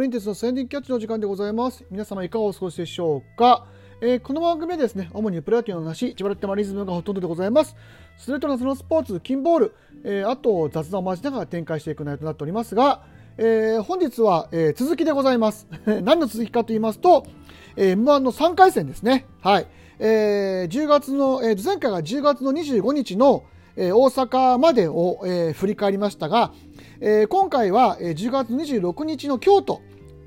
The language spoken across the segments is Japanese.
プリンテスの宣伝キャッチの時間でございます。皆様いかがお過ごしでしょうか、えーこの番組はですね、主にプロ野球の話、千葉ロッテマリズムがほとんどでございます。ストレートなそのスポーツ、金ボール、えーあと雑談を交えながら展開していく内容となっておりますが、えー本日は、えー続きでございます。何の続きかと言いますと、えー M1 の3回戦ですね。はい。えー10月の、えー前回が10月の25日の、えー大阪までを、えー振り返りましたが、えー今回は、えー10月26日の京都、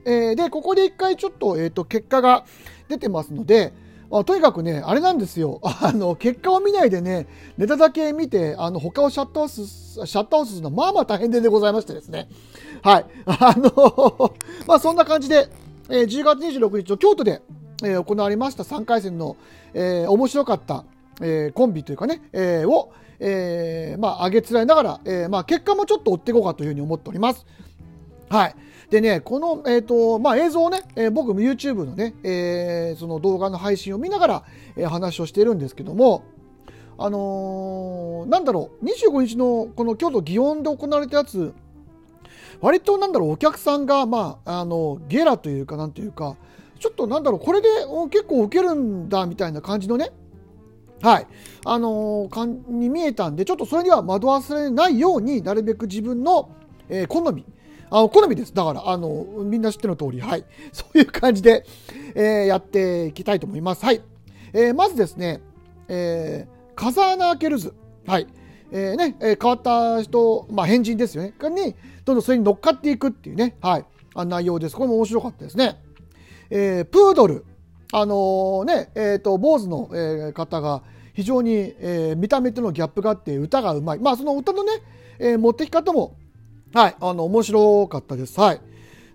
えーで、ここで一回ちょっと、えっ、と、結果が出てますので、あとにかくね、あれなんですよ。あの、結果を見ないでね、ネタだけ見て、あの、他をシャットアウトす、シャットアウトするのは、まあまあ大変ででございましてですね。はい。あの、まあそんな感じで、えー10月26日の京都で、えー行われました3回戦の、えー面白かった、えーコンビというかね、えーを、えーまあ、上げつらいながら、えーまあ、結果もちょっと追っていこうかというふうに思っております。はい。でね、この、えっ、と、まあ、映像をね、えー僕も YouTube のね、えーその動画の配信を見ながら、えー話をしているんですけども、あのーなんだろう、25日のこの京都祇園で行われたやつ、割となんだろう、お客さんが、まあ、あの、ゲラというか、なんというか、ちょっとなんだろう、これで結構受けるんだ、みたいな感じのね、はい。あのー感に見えたんで、ちょっとそれには惑わされないようになるべく自分の、えー好み、あの、好みです。だから、あの、みんな知っての通り、はい。そういう感じで、えーやっていきたいと思います。はい。えーまずですね、えーカザーナ・アケルズ。はい。えーね、えー変わった人、まあ、変人ですよね。に、どんどんそれに乗っかっていくっていうね、はい。あ内容です。これも面白かったですね。えープードル。あのね、えっ、と、坊主の、えー方が非常に、えー見た目とのギャップがあって歌がうまい。まあ、その歌のね、えー持ってき方も、はい、あの、面白かったです。はい。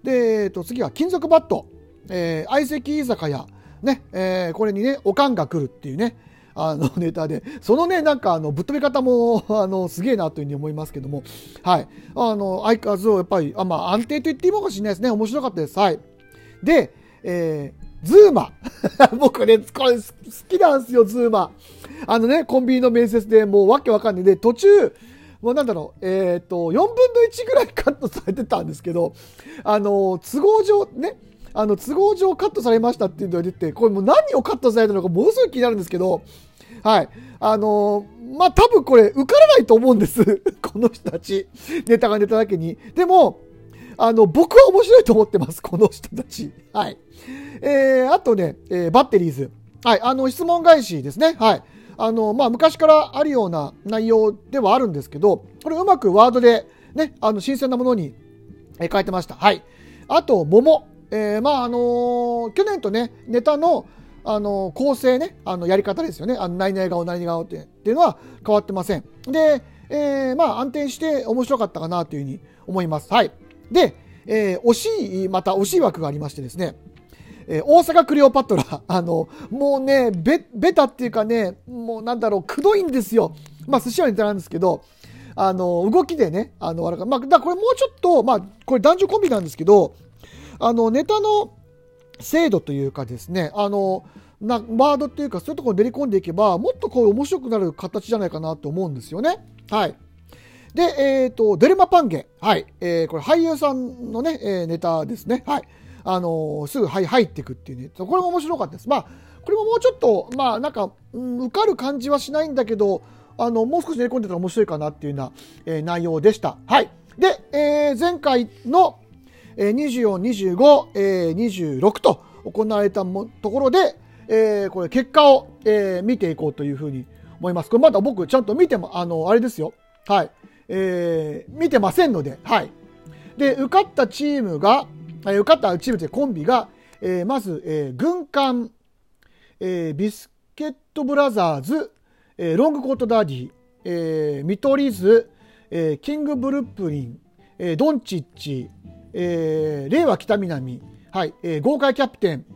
で、えっ、と、次は金属バット。えー相席居酒屋。ね、えーこれにね、おかんが来るっていうね、あの ネタで、そのね、なんかあのぶっ飛び方も あのすげえなというふうに思いますけども、はい、あの相変わらずやっぱりあ、まあ、安定と言っていいのかもしれないですね、面白かったです。はい、で、えーズーマ。僕ね、これ好きなんですよ、ズーマ。あのね、コンビニの面接でもうわけわかんないで、途中、もうなんだろう、えっ、と、4分の1ぐらいカットされてたんですけど、あの、都合上、ね、あの、都合上カットされましたっていうのが出て、これもう何をカットされたのかものすごい気になるんですけど、はい。あのまあ、多分これ受からないと思うんです。この人たち。ネタがネタだけに。でも、あの、僕は面白いと思ってます。この人たち。はい。えー、あとね、えーバッテリーズ。はい。あの、質問返しですね。はい。あの、まあ、昔からあるような内容ではあるんですけど、これうまくワードで、ね、あの、新鮮なものに、変えてました。はい。あと、桃。えーまあ、あのー去年とね、ネタの、あのー構成ね、あの、やり方ですよね。あの、何々顔、何々顔ってっていうのは変わってません。で、えーまあ、安定して面白かったかなというふうに思います。はい。で、えー惜しい、また惜しい枠がありましてですね、えー大阪クレオパトラ、あの、もうね、べ、ベタっていうかね、もうなんだろう、くどいんですよ。まあ、寿司はネタなんですけど、あの、動きでね、あの、笑かまあ、だこれもうちょっと、まあ、これ男女コンビなんですけど、あの、ネタの精度というかですね、あの、なワードっていうか、そういうところに練り込んでいけば、もっとこう面白くなる形じゃないかなと思うんですよね。はい。で、えっ、と、デルマパンゲ。はい。えーこれ俳優さんのね、えーネタですね。はい。あのすぐはい入っていくっていうね。これも面白かったです。まあ、これももうちょっと、まあ、なんか、うん受かる感じはしないんだけど、あの、もう少し練り込んでたら面白いかなっていうような、えー内容でした。はい。で、えー前回の、えー24、25、えー26と行われたもところで、えーこれ結果を、えー見ていこうというふうに思います。これまだ僕ちゃんと見ても、あの、あれですよ。はい。えー見てませんので、はい。で、受かったチームが、受かったチームというコンビが、えーまず、えー軍艦、えービスケットブラザーズ、えーロングコートダディ、えー見取り図、えーキングブルップリン、えードンチッチ、えー令和北南、はい、えー豪快キャプテン、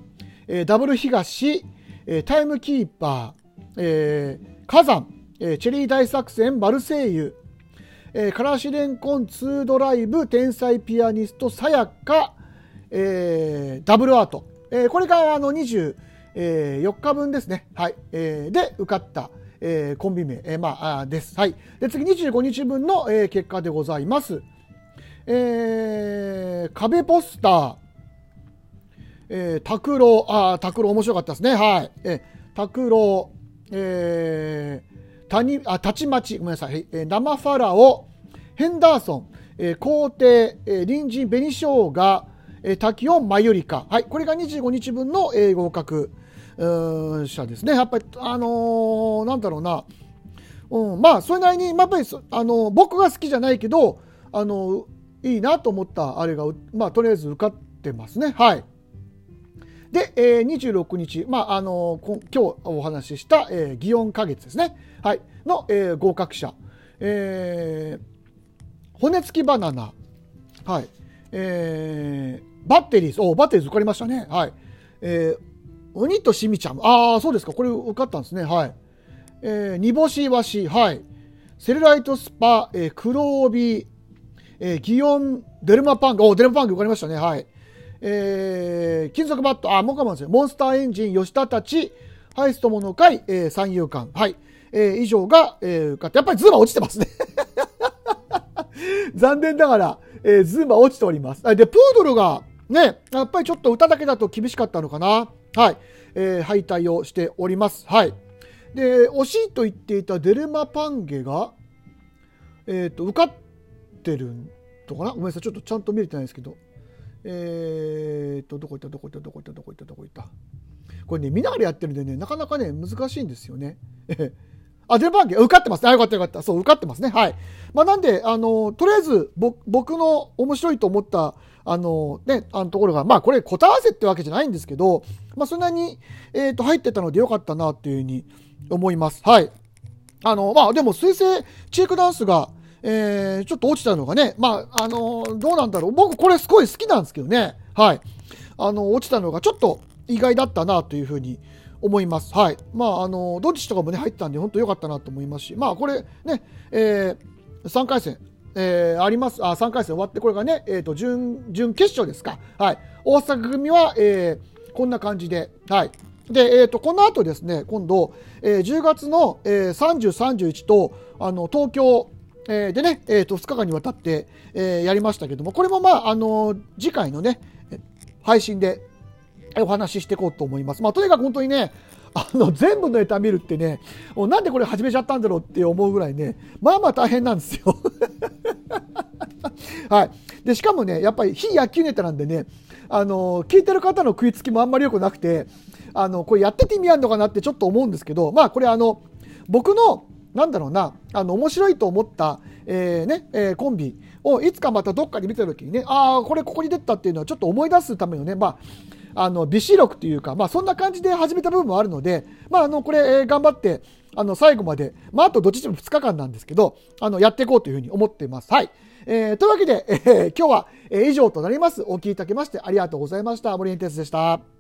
えーダブル東、えータイムキーパー、えー火山、えーチェリー大作戦、マルセイユ、えー、からしれんこん2ドライブ天才ピアニストさやか、えーダブルアート、えーこれがあの24日分ですね、はい。えーで受かった、えーコンビ名、えーまあ、です、はい、で次25日分の、えー結果でございます、えー壁ポスター。えー、拓郎、あ拓郎面白かったですね。はい。えー、拓郎、えー、谷、あ、たちまち、ごめんなさい。えー、生ファラオ、ヘンダーソン、えー、皇帝、えー、隣人、紅生姜、えー、滝音、マユリカ。はい。これが25日分の、えー、合格、者ですね。やっぱり、あのー、なんだろうな。うん、まあ、それなりに、まあ、やっぱり、あのー、僕が好きじゃないけど、あのー、いいなと思ったあれが、まあ、とりあえず受かってますね。はい。で、えー、26日、まあ、あのー、今日お話しした、えー、祇園花月ですね。はい。の、えー、合格者。えー、骨付きバナナ。はい。えー、バッテリーズ。おバッテリーズ受かりましたね。はい。えー、鬼としみちゃん。ああ、そうですか。これ受かったんですね。はい。えー、煮干しわし。はい。セルライトスパ、えー、黒帯、えー、ギヨン、デルマパング。おデルマパング受かりましたね。はい。えー、金属バット、あ、モカマンですよ。モンスターエンジン、吉田たち、ハイストモノ会、えー、三遊間。はい。えー、以上が、えー、受かってやっぱりズームは落ちてますね。残念ながら、えー、ズームは落ちております。で、プードルが、ね、やっぱりちょっと歌だけだと厳しかったのかな。はい。えー、敗退をしております。はい。で、惜しいと言っていたデルマパンゲが、えっ、ー、と、受かってるとかな？ごめんなさい。ちょっとちゃんと見れてないですけど。えー、っと、どこ行ったどこ行ったどこ行ったどこ行ったどこ行ったこれね、見ながらやってるんでね、なかなかね、難しいんですよね。あ、デルバンゲ、受かってますね。あ、よかったよかった。そう、受かってますね。はい。まあ、なんで、あの、とりあえず、僕の面白いと思った、あの、ね、あのところが、まあ、これ、答え合わせってわけじゃないんですけど、まあ、そんなに、えっ、ー、と、入ってたのでよかったな、っていうふうに思います。はい。あの、まあ、でも、水星チークダンスが、えー、ちょっと落ちたのがね、まあ、あの、どうなんだろう。僕、これすごい好きなんですけどね。はい。あの、落ちたのがちょっと意外だったなというふうに思います。はい。まあ、あの、ドッチとかもね、入ったんで、本当良かったなと思いますし、まあ、これね、えー、3回戦、えー、あります。あ、3回戦終わって、これがね、えっ、ー、と、準、準決勝ですか。はい。大阪組は、えー、こんな感じで、はい。で、えっ、ー、と、この後ですね、今度、えー、10月の、えー、30、31と、あの、東京、えー、でね、えー、と2日間にわたって、えー、やりましたけども、これもまあ、あの、次回のね、配信でお話ししていこうと思います。まあ、とにかく本当にね、あの、全部のネタ見るってね、もうなんでこれ始めちゃったんだろうって思うぐらいね、まあまあ大変なんですよ。はい。で、しかもね、やっぱり非野球ネタなんでね、あの、聞いてる方の食いつきもあんまり良くなくて、あの、これやってて意味あるのかなってちょっと思うんですけど、まあこれあの、僕のなんだろうな、あの、面白いと思った、えー、ね、えー、コンビをいつかまたどっかで見た時にね、ああ、これここに出たっていうのはちょっと思い出すためのね、まあ、あの、微視力というか、まあ、そんな感じで始めた部分もあるので、まあ、あの、これ、えー、頑張って、あの、最後まで、まあ、あとどっちでも2日間なんですけど、あの、やっていこうというふうに思っています。はい。えー、というわけで、えー、今日は、えー、以上となります。お聞きいただきましてありがとうございました。森エンテスでした。